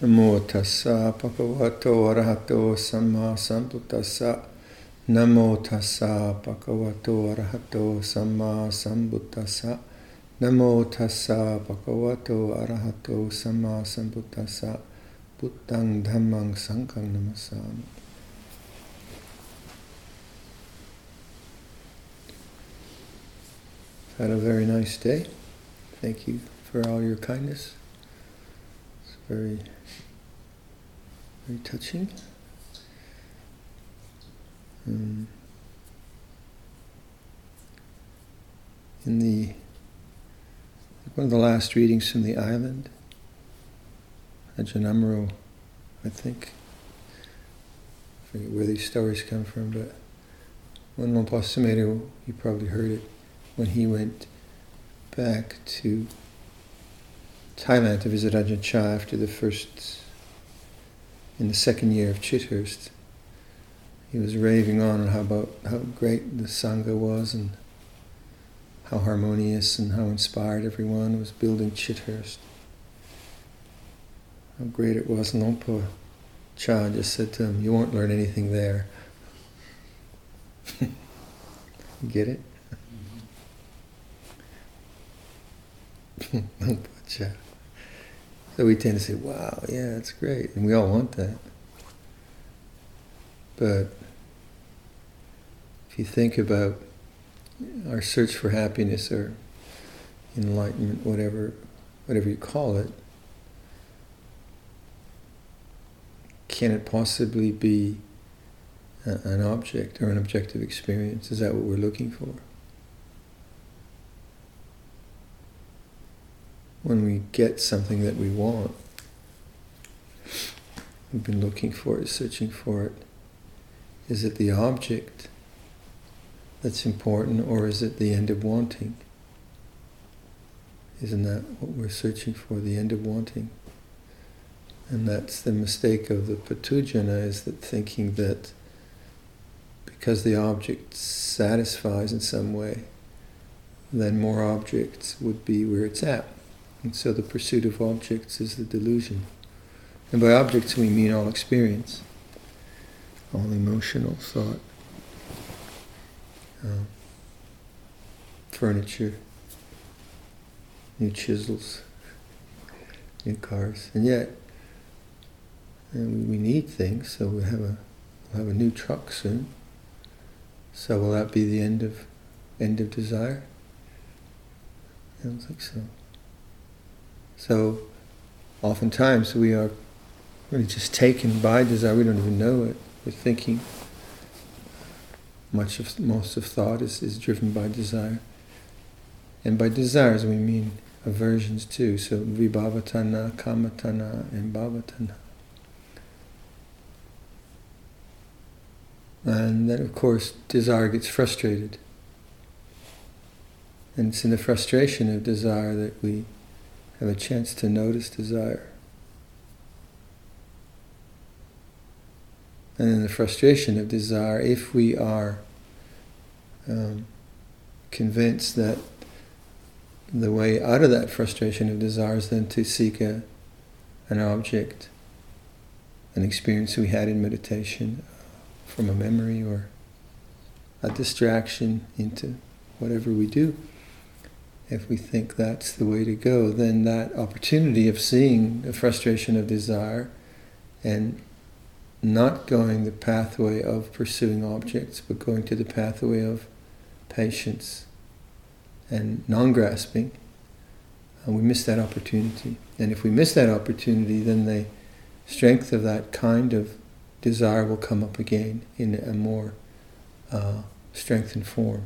Namo tassa bhagavato arahato samma sambuddhassa. Namo tassa bhagavato arahato samma sambuddhassa. Namo tassa bhagavato arahato samma sambuddhassa. Buddhang dhammang sanghang namasami. Had a very nice day. Thank you for all your kindness. Very, very touching. Um, in the one of the last readings from the island, Ajahn I think. I forget where these stories come from, but when Luang Por Sumedho, you probably heard it, when he went back to Thailand to visit Ajahn Chah after the first, in the second year of Chithurst, he was raving on how about how great the Sangha was and how harmonious and how inspired everyone was building Chithurst. How great it was. And Lumpur Cha just said to him, You won't learn anything there. Get it? Lumpur Cha. So we tend to say, Wow, yeah, that's great. And we all want that. But if you think about our search for happiness or enlightenment, whatever, whatever you call it, can it possibly be an object or an objective experience? Is that what we're looking for? When we get something that we want, we've been looking for it, searching for it. Is it the object that's important, or is it the end of wanting? Isn't that what we're searching for, the end of wanting? And that's the mistake of the puthujjana, is that thinking that because the object satisfies in some way, then more objects would be where it's at. And so the pursuit of objects is the delusion. And by objects we mean all experience, all emotional thought uh, furniture, new chisels, new cars, and yet and we need things. So we have a we'll have a new truck soon. So will that be the end of end of desire? I don't think so. So oftentimes we are really just taken by desire. We don't even know it. We're thinking much of most of thought is, is driven by desire. And by desires we mean aversions too. So vibhavatanha, kamatanha, and bhavatanha. And then of course desire gets frustrated. And it's in the frustration of desire that we have a chance to notice desire. And in the frustration of desire, if we are um, convinced that the way out of that frustration of desire is then to seek a, an object, an experience we had in meditation from a memory or a distraction into whatever we do. If we think that's the way to go, then that opportunity of seeing the frustration of desire and not going the pathway of pursuing objects, but going to the pathway of patience and non grasping, and we miss that opportunity. And if we miss that opportunity, then the strength of that kind of desire will come up again in a more uh, strengthened form.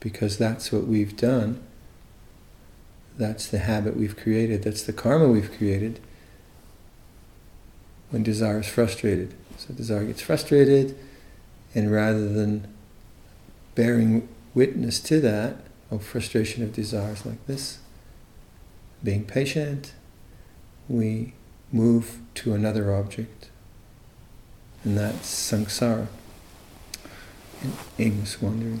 Because that's what we've done. That's the habit we've created. That's the karma we've created when desire is frustrated. So desire gets frustrated, and rather than bearing witness to that, of frustration of desires like this, being patient, we move to another object, and that's samsara, aimless wandering.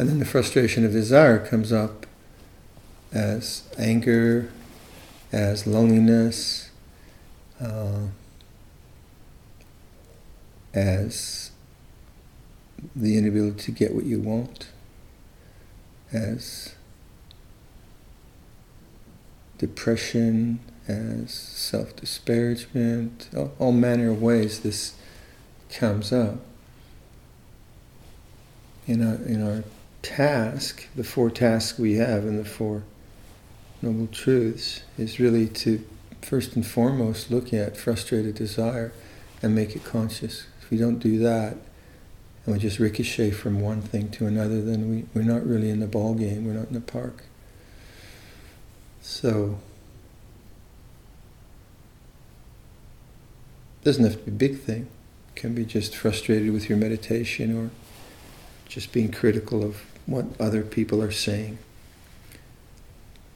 And then the frustration of desire comes up as anger, as loneliness, uh, as the inability to get what you want, as depression, as self disparagement, all, manner of ways this comes up. In our, in our task, the four tasks we have in the Four Noble Truths, is really to first and foremost look at frustrated desire and make it conscious. If we don't do that, and we just ricochet from one thing to another, then we, we're not really in the ball game, we're not in the park. So, doesn't have to be a big thing. Can be just frustrated with your meditation or just being critical of what other people are saying.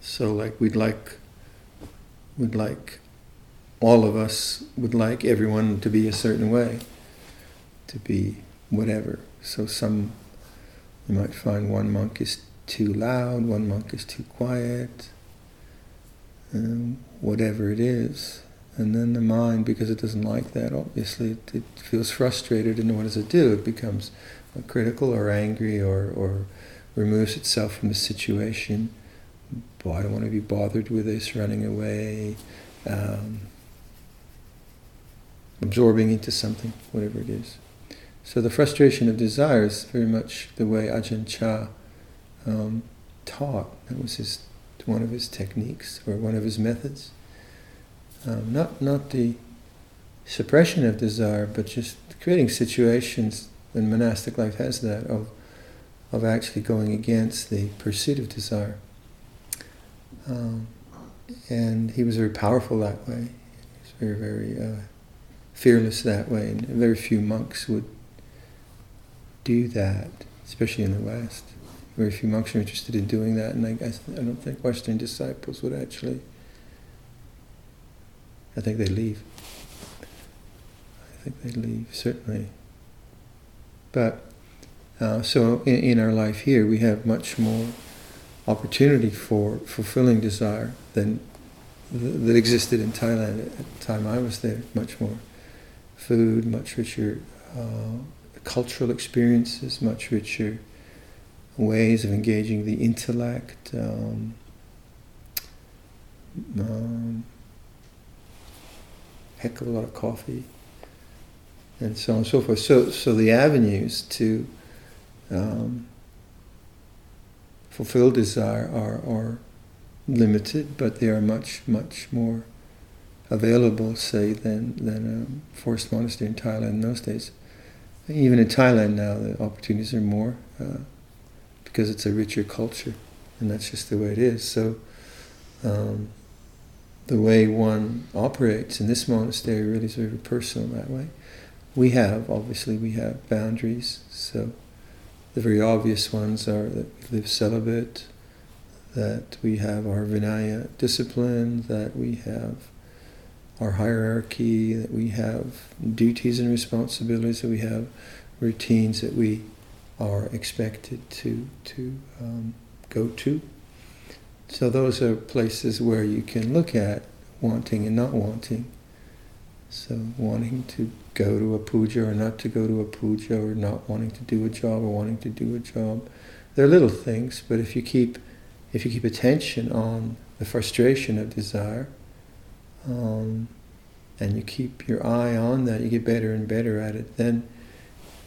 So like we'd like would like all of us would like everyone to be a certain way, to be whatever. So some you might find one monk is too loud, one monk is too quiet, um, whatever it is. And then the mind, because it doesn't like that, obviously it, it feels frustrated, and what does it do? It becomes critical or angry or, or removes itself from the situation. Boy, I don't want to be bothered with this, running away, um, absorbing into something, whatever it is. So the frustration of desire is very much the way Ajahn Chah um, taught. That was his one of his techniques or one of his methods. Um, not not the suppression of desire, but just creating situations. And monastic life has that of of actually going against the pursuit of desire. Um, and he was very powerful that way. He was very very uh, fearless that way, and very few monks would do that, especially in the West. Very few monks are interested in doing that, and I, I, I don't think Western disciples would actually. I think they leave. I think they leave, certainly. But, uh, so in, in our life here, we have much more opportunity for fulfilling desire than th- that existed in Thailand at the time I was there. Much more food, much richer uh, cultural experiences, much richer ways of engaging the intellect. Um, um, heck of a lot of coffee, and so on and so forth. So, so the avenues to um, desire are, are limited, but they are much, much more available, say, than, than a forest monastery in Thailand in those days. Even in Thailand now, the opportunities are more. Uh, because it's a richer culture, and that's just the way it is. So, um, the way one operates in this monastery really is very personal that way. We have, obviously, we have boundaries. So, the very obvious ones are that we live celibate, that we have our Vinaya discipline, that we have our hierarchy, that we have duties and responsibilities, that we have routines that we are expected to to um, go to. So those are places where you can look at wanting and not wanting. So wanting to go to a puja or not to go to a puja or not wanting to do a job or wanting to do a job. They're little things, but if you keep if you keep attention on the frustration of desire, um, and you keep your eye on that, you get better and better at it, then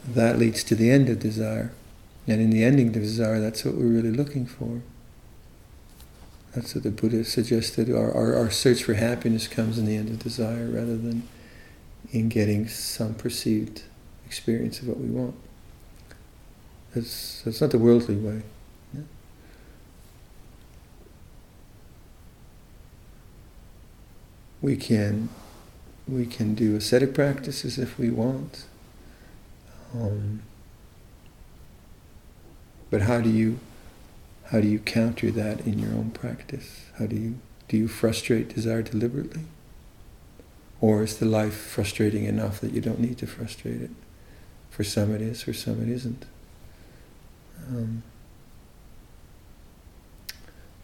that leads to the end of desire. And in the ending of desire, that's what we're really looking for. That's what the Buddha suggested. Our, our, our search for happiness comes in the end of desire rather than in getting some perceived experience of what we want. That's, that's not the worldly way. Yeah? We can we can do ascetic practices if we want. Um, but how do you how do you counter that in your own practice? How do you do you frustrate desire deliberately? Or is the life frustrating enough that you don't need to frustrate it? For some it is, for some it isn't. Um,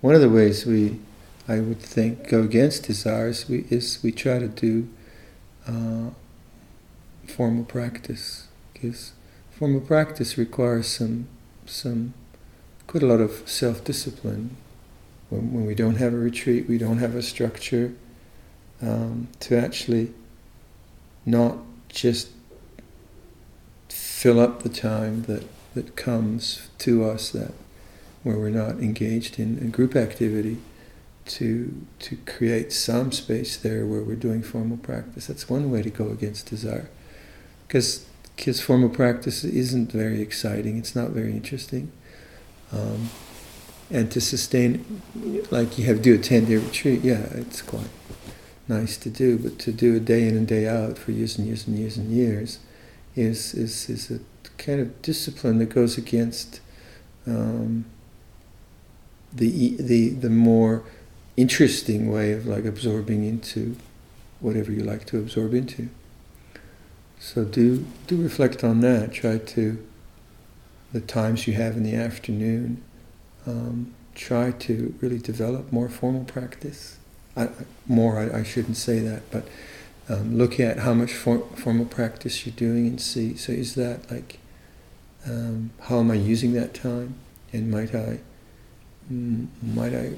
one of the ways we, I would think, go against desires we, is we try to do uh, formal practice because formal practice requires some some quite a lot of self-discipline. When, when we don't have a retreat, we don't have a structure um, to actually not just fill up the time that, that comes to us that where we're not engaged in, in group activity to to create some space there where we're doing formal practice. That's one way to go against desire. Because because formal practice isn't very exciting, it's not very interesting. Um, and to sustain, like you have to do a 10 day retreat, yeah, it's quite nice to do, but to do it day in and day out for years and years and years and years is, is, is a kind of discipline that goes against um, the, the, the more interesting way of like absorbing into whatever you like to absorb into. So do do reflect on that. Try to the times you have in the afternoon. Um, try to really develop more formal practice. I, more, I, I, shouldn't say that, but um, look at how much for, formal practice you're doing and see. So is that like, um, how am I using that time? And might I, might I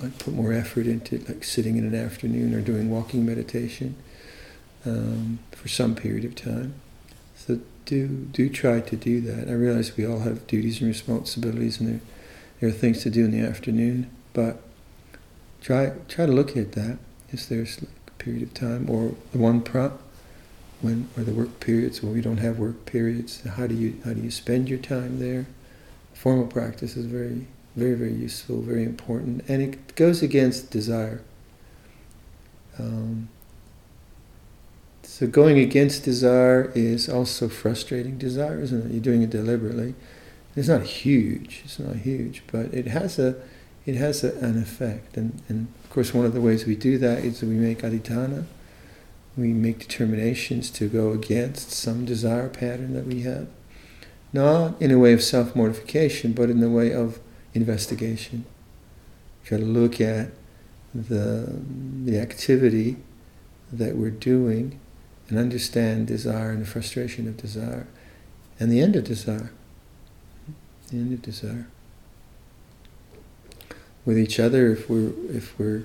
like put more effort into like sitting in an afternoon or doing walking meditation um, for some period of time. So do do try to do that. I realize we all have duties and responsibilities, and there there are things to do in the afternoon, but try try to look at that. Is there a period of time or the one prop when or the work periods when we don't have work periods? How do you how do you spend your time there? Formal practice is very very, very useful, very important, and it goes against desire. Um, so going against desire is also frustrating desire, isn't it? You're doing it deliberately. It's not huge. It's not huge, but it has a it has a, an effect. And, and of course, one of the ways we do that is we make adhitthana, We make determinations to go against some desire pattern that we have, not in a way of self mortification, but in the way of investigation. Got to look at the, the activity that we're doing and understand desire and the frustration of desire and the end of desire. The end of desire. With each other, if we're, if we're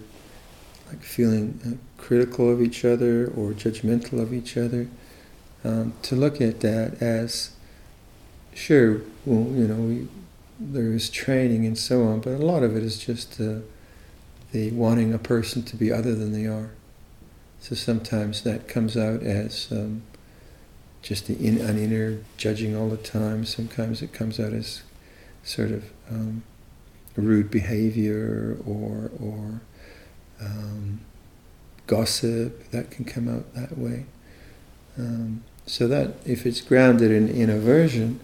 like feeling uh, critical of each other or judgmental of each other, um, to look at that as, sure, well, you know, we, there is training and so on, but a lot of it is just uh, the wanting a person to be other than they are. So sometimes that comes out as um, just in, an inner judging all the time. Sometimes it comes out as sort of um, rude behavior or or um, gossip. That can come out that way. Um, so that if it's grounded in, in aversion,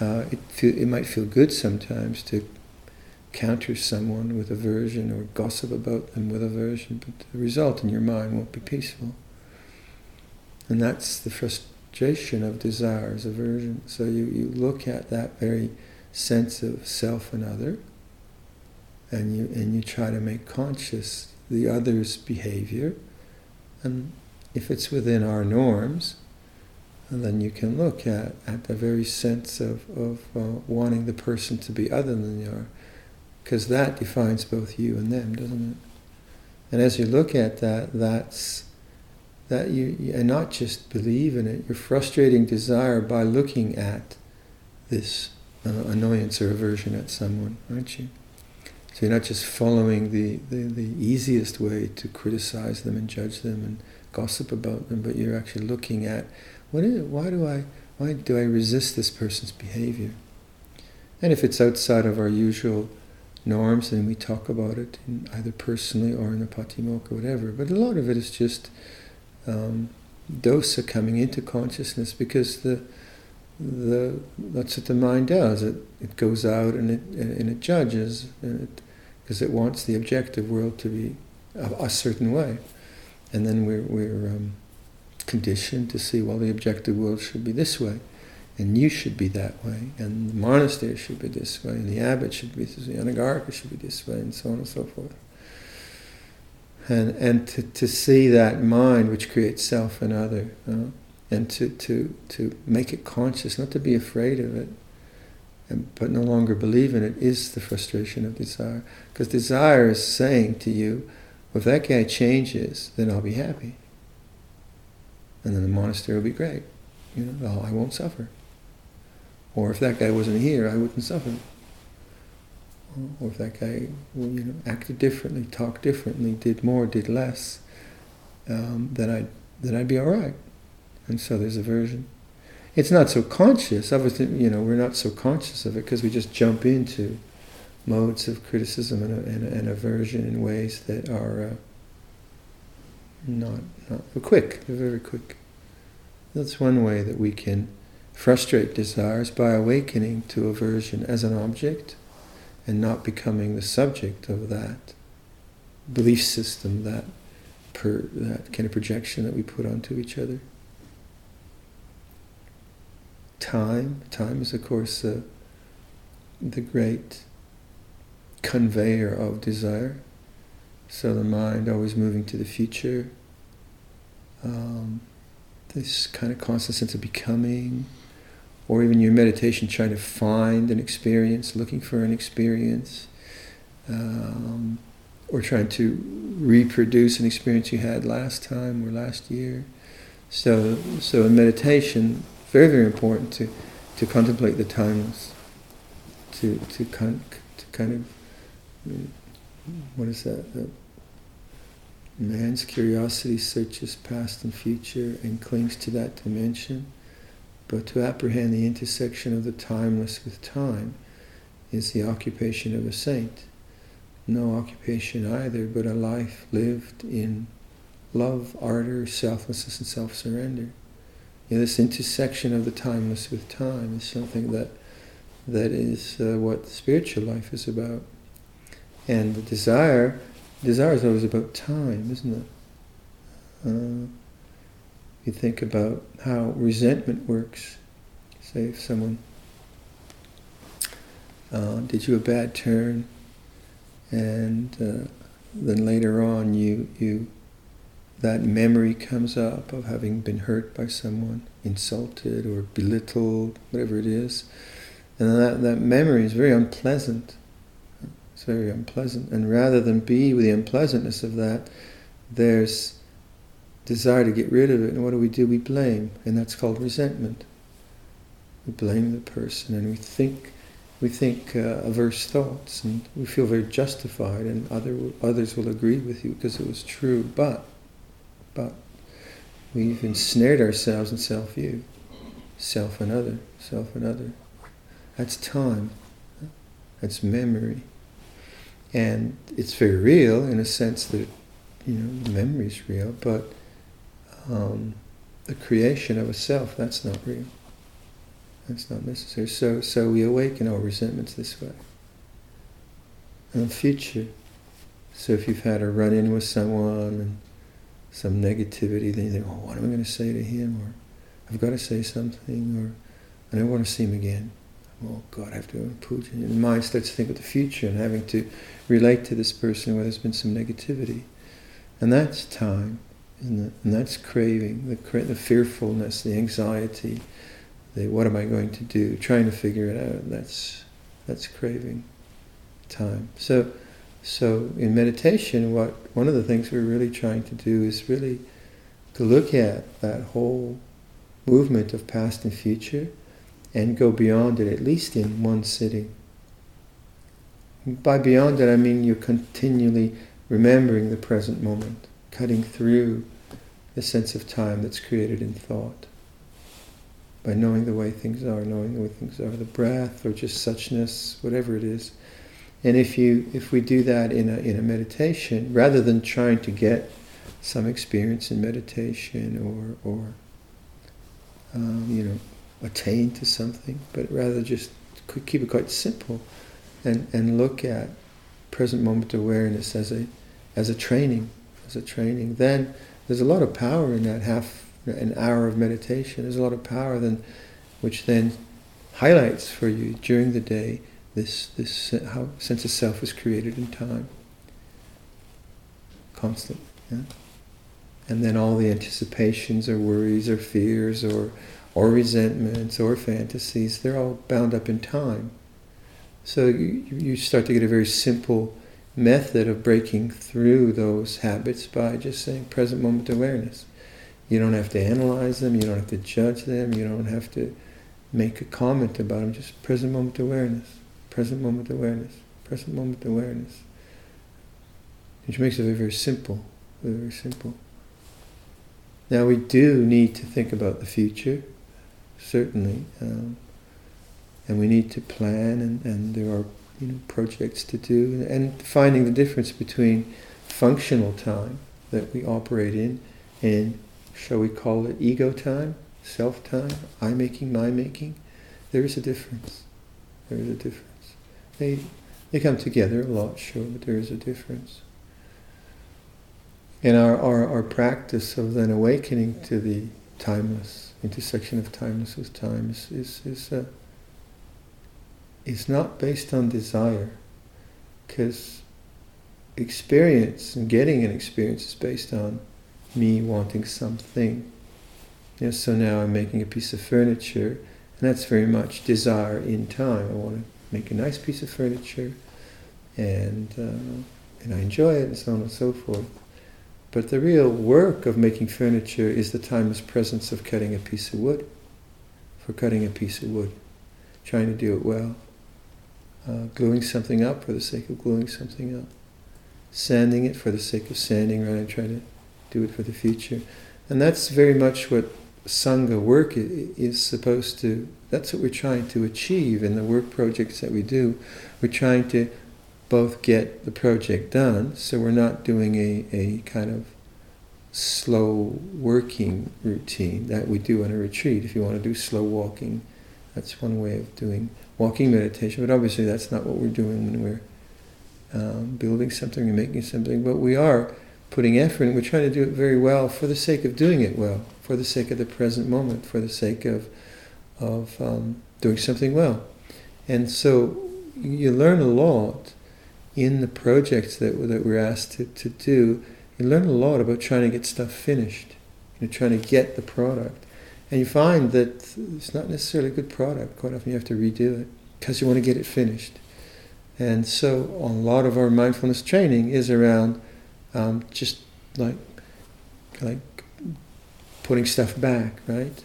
uh, it, feel, it might feel good sometimes to counter someone with aversion or gossip about them with aversion, but the result in your mind won't be peaceful. And that's the frustration of desires, aversion. So you, you look at that very sense of self and other, and you and you try to make conscious the other's behavior, and if it's within our norms, then you can look at, at the very sense of, of uh, wanting the person to be other than you are, because that defines both you and them, doesn't it? And as you look at that, that's that you, and not just believe in it, you're frustrating desire by looking at this uh, annoyance or aversion at someone, aren't you? So you're not just following the, the, the easiest way to criticize them and judge them and gossip about them, but you're actually looking at what is? Why do I why do I resist this person's behavior? And if it's outside of our usual norms, then we talk about it either personally or in the patimokkha, whatever. But a lot of it is just um, dosa coming into consciousness because the the that's what the mind does. It it goes out and it and it judges and it because it wants the objective world to be a, a certain way, and then we're we're um, conditioned to see, well, the objective world should be this way. and you should be that way, and the monastery should be this way, and the abbot should be this way, and the anagarika should be this way, and so on and so forth. And, and to, to see that mind which creates self and other, uh, and to, to, to make it conscious, not to be afraid of it, and, but no longer believe in it, is the frustration of desire. Because desire is saying to you, well, if that guy changes, then I'll be happy. And then the monastery will be great. You know, I won't suffer. Or if that guy wasn't here, I wouldn't suffer. Or if that guy, you know, acted differently, talked differently, did more, did less, um, then I'd then I'd be all right. And so there's aversion. It's not so conscious. Obviously, you know, we're not so conscious of it because we just jump into modes of criticism and, and, and aversion in ways that are uh, not not quick. They're very quick. That's one way that we can frustrate desires by awakening to aversion as an object and not becoming the subject of that belief system, that per, that kind of projection that we put onto each other. Time, time is of course uh, the great conveyor of desire. So the mind always moving to the future. Um, this kind of constant sense of becoming, or even your meditation trying to find an experience, looking for an experience, um, or trying to reproduce an experience you had last time or last year. So, so in meditation, very very important to to contemplate the timeless, to to kind to kind of mm, what is that? Man's curiosity searches past and future and clings to that dimension. But to apprehend the intersection of the timeless with time is the occupation of a saint. No occupation either, but a life lived in love, ardor, selflessness, and self surrender. You know, this intersection of the timeless with time is something that that is uh, what spiritual life is about. And the desire, desire is always about time, isn't it? Uh, you think about how resentment works. Say if someone uh, did you a bad turn, and uh, then later on you you that memory comes up of having been hurt by someone, insulted or belittled, whatever it is, and that that memory is very unpleasant. It's very unpleasant, and rather than be with the unpleasantness of that, there's desire to get rid of it. And what do we do? We blame, and that's called resentment. We blame the person, and we think we think uh, averse thoughts, and we feel very justified, and other others will agree with you because it was true. But but we've ensnared ourselves in self-view, self and other, self and other. That's time. That's memory. And it's very real in a sense that, you know, memory is real, but um, the creation of a self, that's not real. That's not necessary. So, so we awaken our resentments this way. And the future. So if you've had a run-in with someone and some negativity, then you think, oh, what am I going to say to him? Or I've got to say something, or I don't want to see him again. Oh God, I have to go to puja. And the mind starts to think of the future and having to relate to this person where there's been some negativity. And that's time. And that's craving, the, cra- the fearfulness, the anxiety, the what am I going to do, trying to figure it out. That's, that's craving time. So, so in meditation, what one of the things we're really trying to do is really to look at that whole movement of past and future and go beyond it, at least in one sitting. By beyond it, I mean you're continually remembering the present moment cutting through the sense of time that's created in thought. By knowing the way things are, knowing the way things are, the breath or just suchness, whatever it is. And if you if we do that in a in a meditation, rather than trying to get some experience in meditation or or um, you know attain to something, but rather just keep it quite simple, and and look at present moment awareness as a as a training as a training, then there's a lot of power in that half an hour of meditation. There's a lot of power then which then highlights for you during the day this, this how sense of self is created in time. Constant. Yeah? And then all the anticipations or worries or fears or, or resentments or fantasies, they're all bound up in time. So you, you start to get a very simple method of breaking through those habits by just saying present moment awareness. You don't have to analyze them, you don't have to judge them, you don't have to make a comment about them, just present moment awareness, present moment awareness, present moment awareness. Which makes it very, very simple, very, very simple. Now we do need to think about the future, certainly, um, and we need to plan, and, and there are you know, projects to do, and finding the difference between functional time that we operate in and, shall we call it ego time, self time, I making, my making. There is a difference. There is a difference. They, they come together a lot, sure, but there is a difference. And our, our, our practice of then awakening to the timeless, intersection of timeless with time is, is, is uh, is not based on desire, because experience and getting an experience is based on me wanting something. You know, so now I'm making a piece of furniture, and that's very much desire in time. I want to make a nice piece of furniture, and uh, and I enjoy it, and so on and so forth. But the real work of making furniture is the timeless presence of cutting a piece of wood. For cutting a piece of wood, trying to do it well uh, gluing something up for the sake of gluing something up, sanding it for the sake of sanding, rather than trying to do it for the future. And that's very much what Sangha work is supposed to, that's what we're trying to achieve in the work projects that we do. We're trying to both get the project done, so we're not doing a, a kind of slow working routine that we do on a retreat. If you want to do slow walking, that's one way of doing walking meditation, but obviously that's not what we're doing when we're um, building something or making something, but we are putting effort and we're trying to do it very well for the sake of doing it well, for the sake of the present moment, for the sake of, of um, doing something well. And so you learn a lot in the projects that, that we're asked to, to do. You learn a lot about trying to get stuff finished, you know, trying to get the product. And you find that it's not necessarily a good product. Quite often you have to redo it because you want to get it finished. And so a lot of our mindfulness training is around um, just like like putting stuff back, right?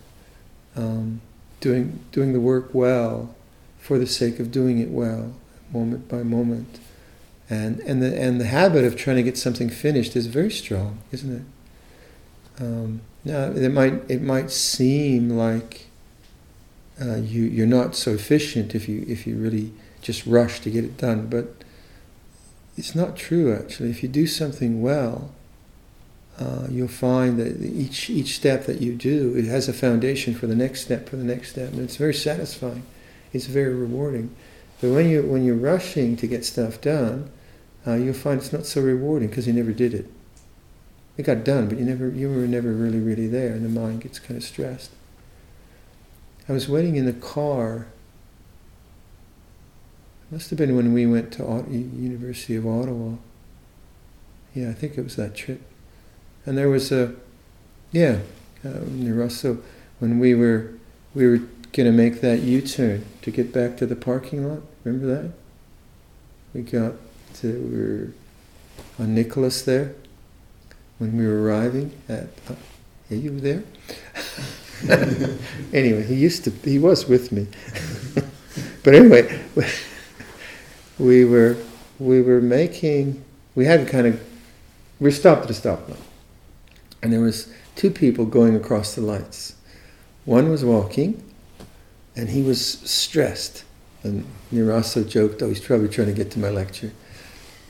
Um, doing doing the work well for the sake of doing it well, moment by moment. And and the and the habit of trying to get something finished is very strong, isn't it? Um, now, it might it might seem like uh, you you're not so efficient if you if you really just rush to get it done, but it's not true actually. If you do something well, uh, you'll find that each each step that you do it has a foundation for the next step for the next step, and it's very satisfying. It's very rewarding. But when you when you're rushing to get stuff done, uh, you'll find it's not so rewarding because you never did it it got done, but you never you were never really really there, and the mind gets kind of stressed. I was waiting in the car. Must have been when we went to University of Ottawa. Yeah, I think it was that trip, and there was a, yeah, near Russell when we were we were going to make that U-turn to get back to the parking lot. Remember that? We got to we were on Nicholas there when we were arriving at. Uh, yeah, you were there. anyway, he used to. He was with me. but anyway, we were we were making. We had kind of. We stopped at a stoplight, and there was two people going across the lights. One was walking, and he was stressed. And Niraso joked, "Oh, he's probably trying to get to my lecture."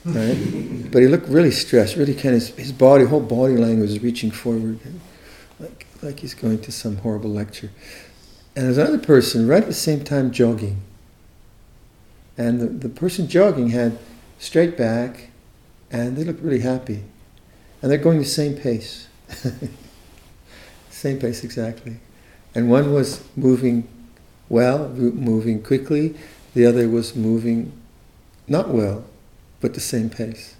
right? But he looked really stressed, really kind of, his body, whole body language was reaching forward, like, like he's going to some horrible lecture. And there's another person right at the same time jogging. And the, the person jogging had straight back, and they looked really happy. And they're going the same pace. same pace exactly. And one was moving well, moving quickly. The other was moving not well, but the same pace.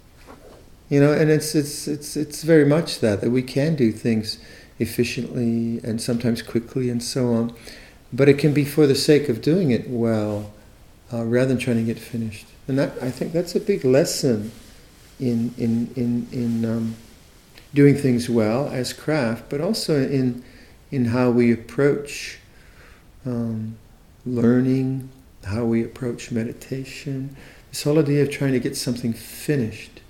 You know, and it's it's it's it's very much that that we can do things efficiently and sometimes quickly and so on, but it can be for the sake of doing it well, uh, rather than trying to get finished. And that I think that's a big lesson in in in in um, doing things well as craft, but also in in how we approach um, learning, how we approach meditation. This whole idea of trying to get something finished,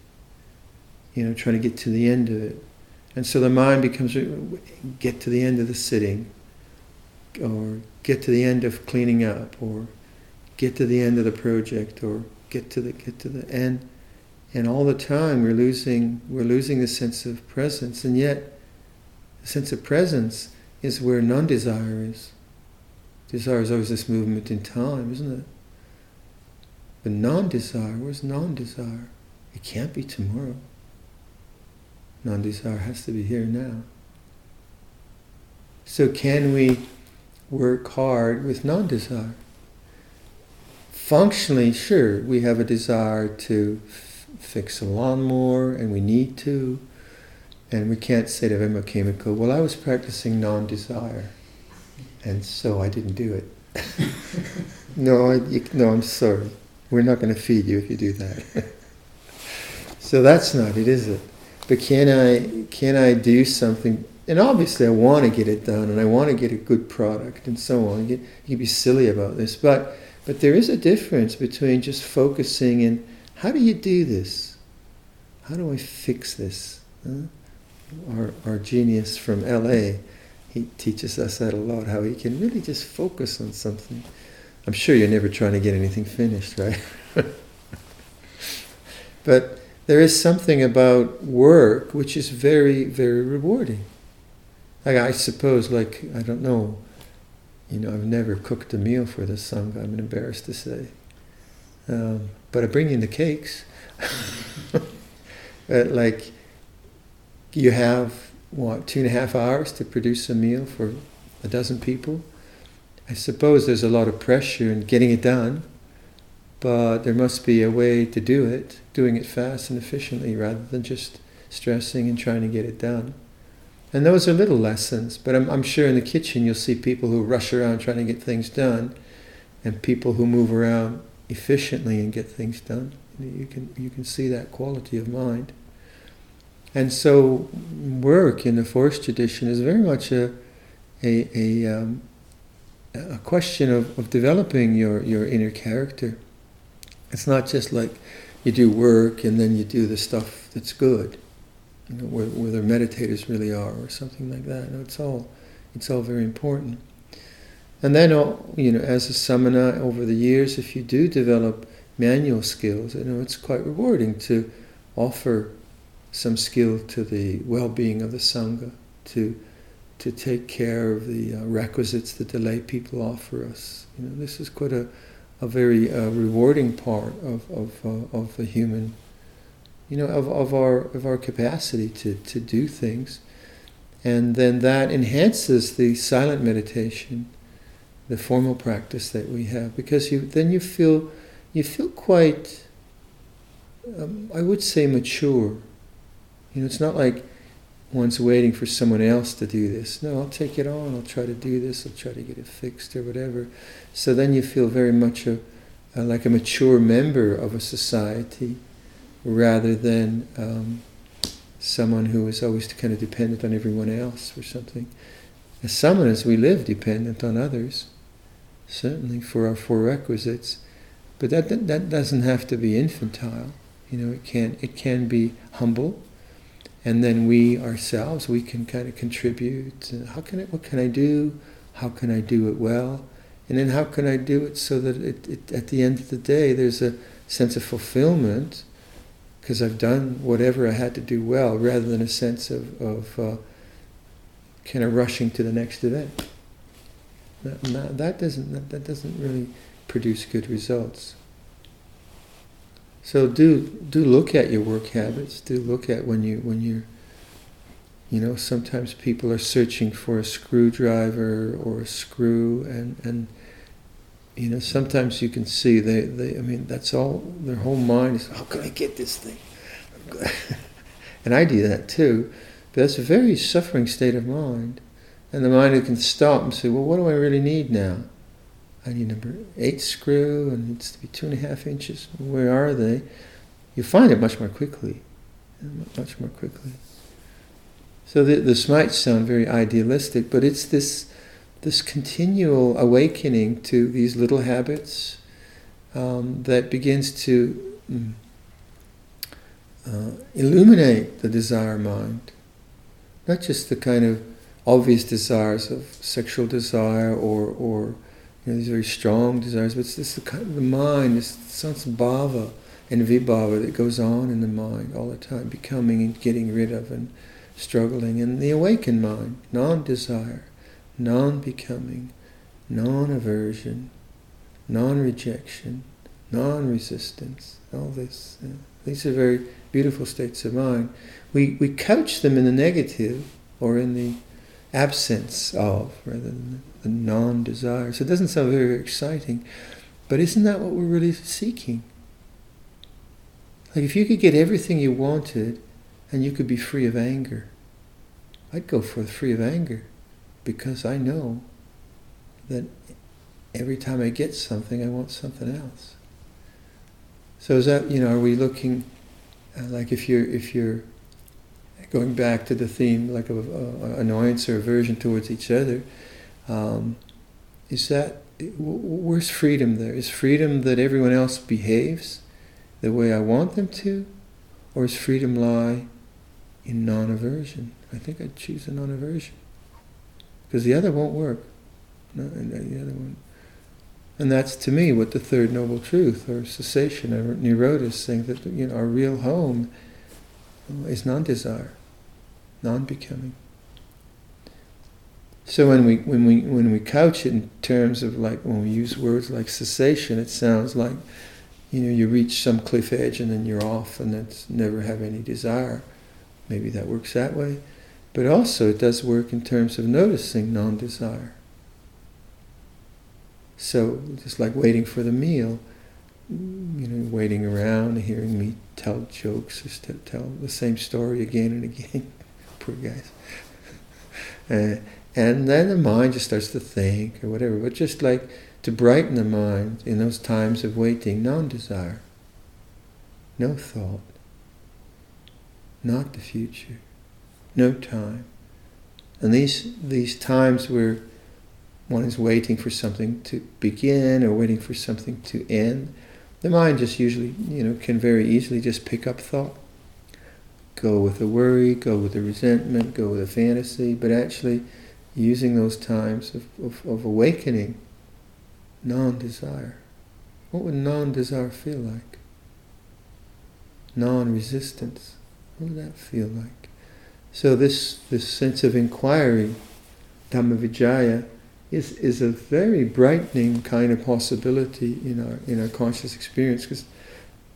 you know, trying to get to the end of it. And so the mind becomes get to the end of the sitting, or get to the end of cleaning up, or get to the end of the project, or get to the get to the end. And all the time we're losing we're losing the sense of presence, and yet the sense of presence is where non-desire is. Desire is always this movement in time, isn't it? But non-desire, where's non-desire? It can't be tomorrow. Non-desire has to be here now. So can we work hard with non-desire? Functionally, sure, we have a desire to f- fix a lawnmower, and we need to, and we can't say to Vimma Chemical, well, I was practicing non-desire, and so I didn't do it. no, I, you, no, I'm sorry. We're not going to feed you if you do that. so that's not it, is it? But can I can I do something? And obviously, I want to get it done, and I want to get a good product, and so on. You, can be silly about this, but but there is a difference between just focusing and how do you do this? How do I fix this? Huh? Our, our genius from LA, he teaches us that a lot, how he can really just focus on something. I'm sure you're never trying to get anything finished, right? but there is something about work which is very, very rewarding. Like I suppose, like I don't know, you know, I've never cooked a meal for the sangha. I'm embarrassed to say, um, but I bring in the cakes. but like, you have what two and a half hours to produce a meal for a dozen people. I suppose there's a lot of pressure in getting it done, but there must be a way to do it, doing it fast and efficiently rather than just stressing and trying to get it done. And those are little lessons, but I'm, I'm sure in the kitchen you'll see people who rush around trying to get things done and people who move around efficiently and get things done. You can, you can see that quality of mind. And so, work in the Forest tradition is very much a, a, a, um, a question of, of developing your, your inner character. It's not just like you do work and then you do the stuff that's good, you know, where, where the meditators really are, or something like that. No, it's all, it's all very important. And then, uh, you know, as a samana over the years, if you do develop manual skills, you know, it's quite rewarding to offer some skill to the well-being of the sangha, to to take care of the uh, requisites that the lay people offer us. You know, this is quite a a very uh, rewarding part of of, uh, of the human, you know, of, of our of our capacity to, to do things, and then that enhances the silent meditation, the formal practice that we have, because you then you feel you feel quite, um, I would say, mature. You know, it's not like one's waiting for someone else to do this. No, I'll take it on. I'll try to do this. I'll try to get it fixed or whatever. So then you feel very much a, a like a mature member of a society rather than um, someone who is always kind of dependent on everyone else or something. As samanas, we live dependent on others, certainly for our four requisites, but that, that, that doesn't have to be infantile. You know, it can, it can be humble and then we ourselves we can kind of contribute how can I, what can i do how can i do it well and then how can i do it so that it, it, at the end of the day there's a sense of fulfillment because i've done whatever i had to do well rather than a sense of, of uh, kind of rushing to the next event that, that doesn't that, that doesn't really produce good results so do do look at your work habits. Do look at when you when you're you know, sometimes people are searching for a screwdriver or a screw and, and you know, sometimes you can see they, they I mean, that's all, their whole mind is, how can I get this thing? and I do that too. But that's a very suffering state of mind. And the mind can stop and say, well, what do I really need now? I need number eight screw, and it needs to be two and a half inches. Where are they? You find it much more quickly. Much more quickly. So this might sound very idealistic, but it's this this continual awakening to these little habits um, that begins to mm, uh, illuminate the desire mind. Not just the kind of obvious desires of sexual desire or, or you know, these very strong desires, but it's this the, kind of the mind, this sense bhava and vibhava that goes on in the mind all the time, becoming and getting rid of and struggling. And the awakened mind, non desire, non becoming, non aversion, non rejection, non resistance, all this. These are very beautiful states of mind. We, we couch them in the negative or in the absence of rather than the non desire. So it doesn't sound very exciting, but isn't that what we're really seeking? Like if you could get everything you wanted and you could be free of anger, I'd go for free of anger because I know that every time I get something, I want something else. So is that you know? Are we looking uh, like if you're if you're going back to the theme like of uh, annoyance or aversion towards each other? Um, is that where's freedom there? Is freedom that everyone else behaves the way I want them to, or is freedom lie in non-aversion? I think I'd choose a non-aversion because the other won't work. No, uh, the other one. And that's to me what the third noble truth, or cessation, or nirodha, is saying that you know our real home is non-desire, non-becoming. So when we when we when we couch it in terms of like when we use words like cessation, it sounds like you know you reach some cliff edge and then you're off and it's never have any desire. Maybe that works that way. But also, it does work in terms of noticing non desire. So, just like waiting for the meal, you know, waiting around, hearing me tell jokes, just to tell the same story again and again. Poor guys. Uh, and then the mind just starts to think or whatever, but just like to brighten the mind in those times of waiting, non desire, no thought, not the future no time. And these, these times where one is waiting for something to begin or waiting for something to end, the mind just usually, you know, can very easily just pick up thought. Go with the worry, go with the resentment, go with the fantasy, but actually using those times of, of, of awakening non-desire. What would non-desire feel like? Non-resistance. What would that feel like? So this, this sense of inquiry, Dhammavicaya, is, is a very brightening kind of possibility in our, in our conscious experience because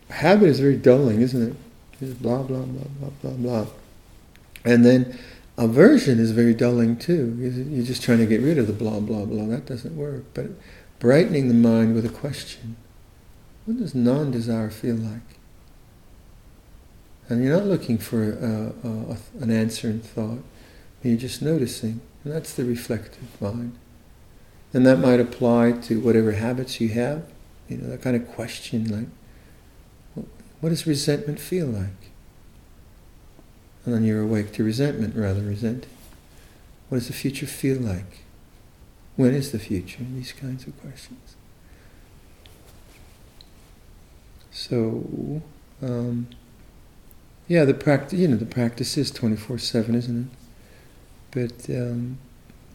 habit is very dulling, isn't it? Blah, blah, blah, blah, blah, blah. And then aversion is very dulling too. You're just trying to get rid of the blah, blah, blah. That doesn't work. But brightening the mind with a question. What does non-desire feel like? And you're not looking for uh, uh, an answer in thought. You're just noticing. And that's the reflective mind. And that might apply to whatever habits you have. You know, that kind of question like, what does resentment feel like? And then you're awake to resentment rather than resenting. What does the future feel like? When is the future? These kinds of questions. So, um, yeah, the practice, you know, the practice is 24-7, isn't it? But um,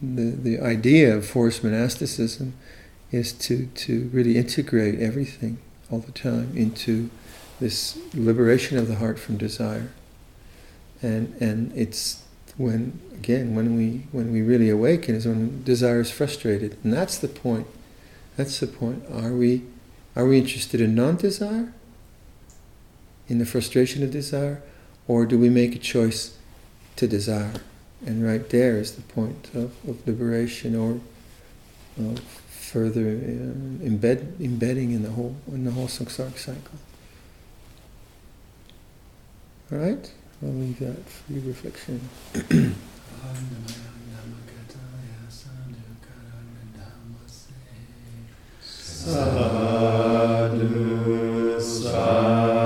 the, the idea of forest monasticism is to, to really integrate everything all the time into this liberation of the heart from desire. And, and it's when, again, when we, when we really awaken is when desire is frustrated. And that's the point. That's the point. Are we, are we interested in non-desire? in the frustration of desire, or do we make a choice to desire? And right there is the point of, of liberation or of further uh, embed, embedding in the whole in the whole samsaric cycle. All right, I'll leave that for your reflection. sadhu sadhu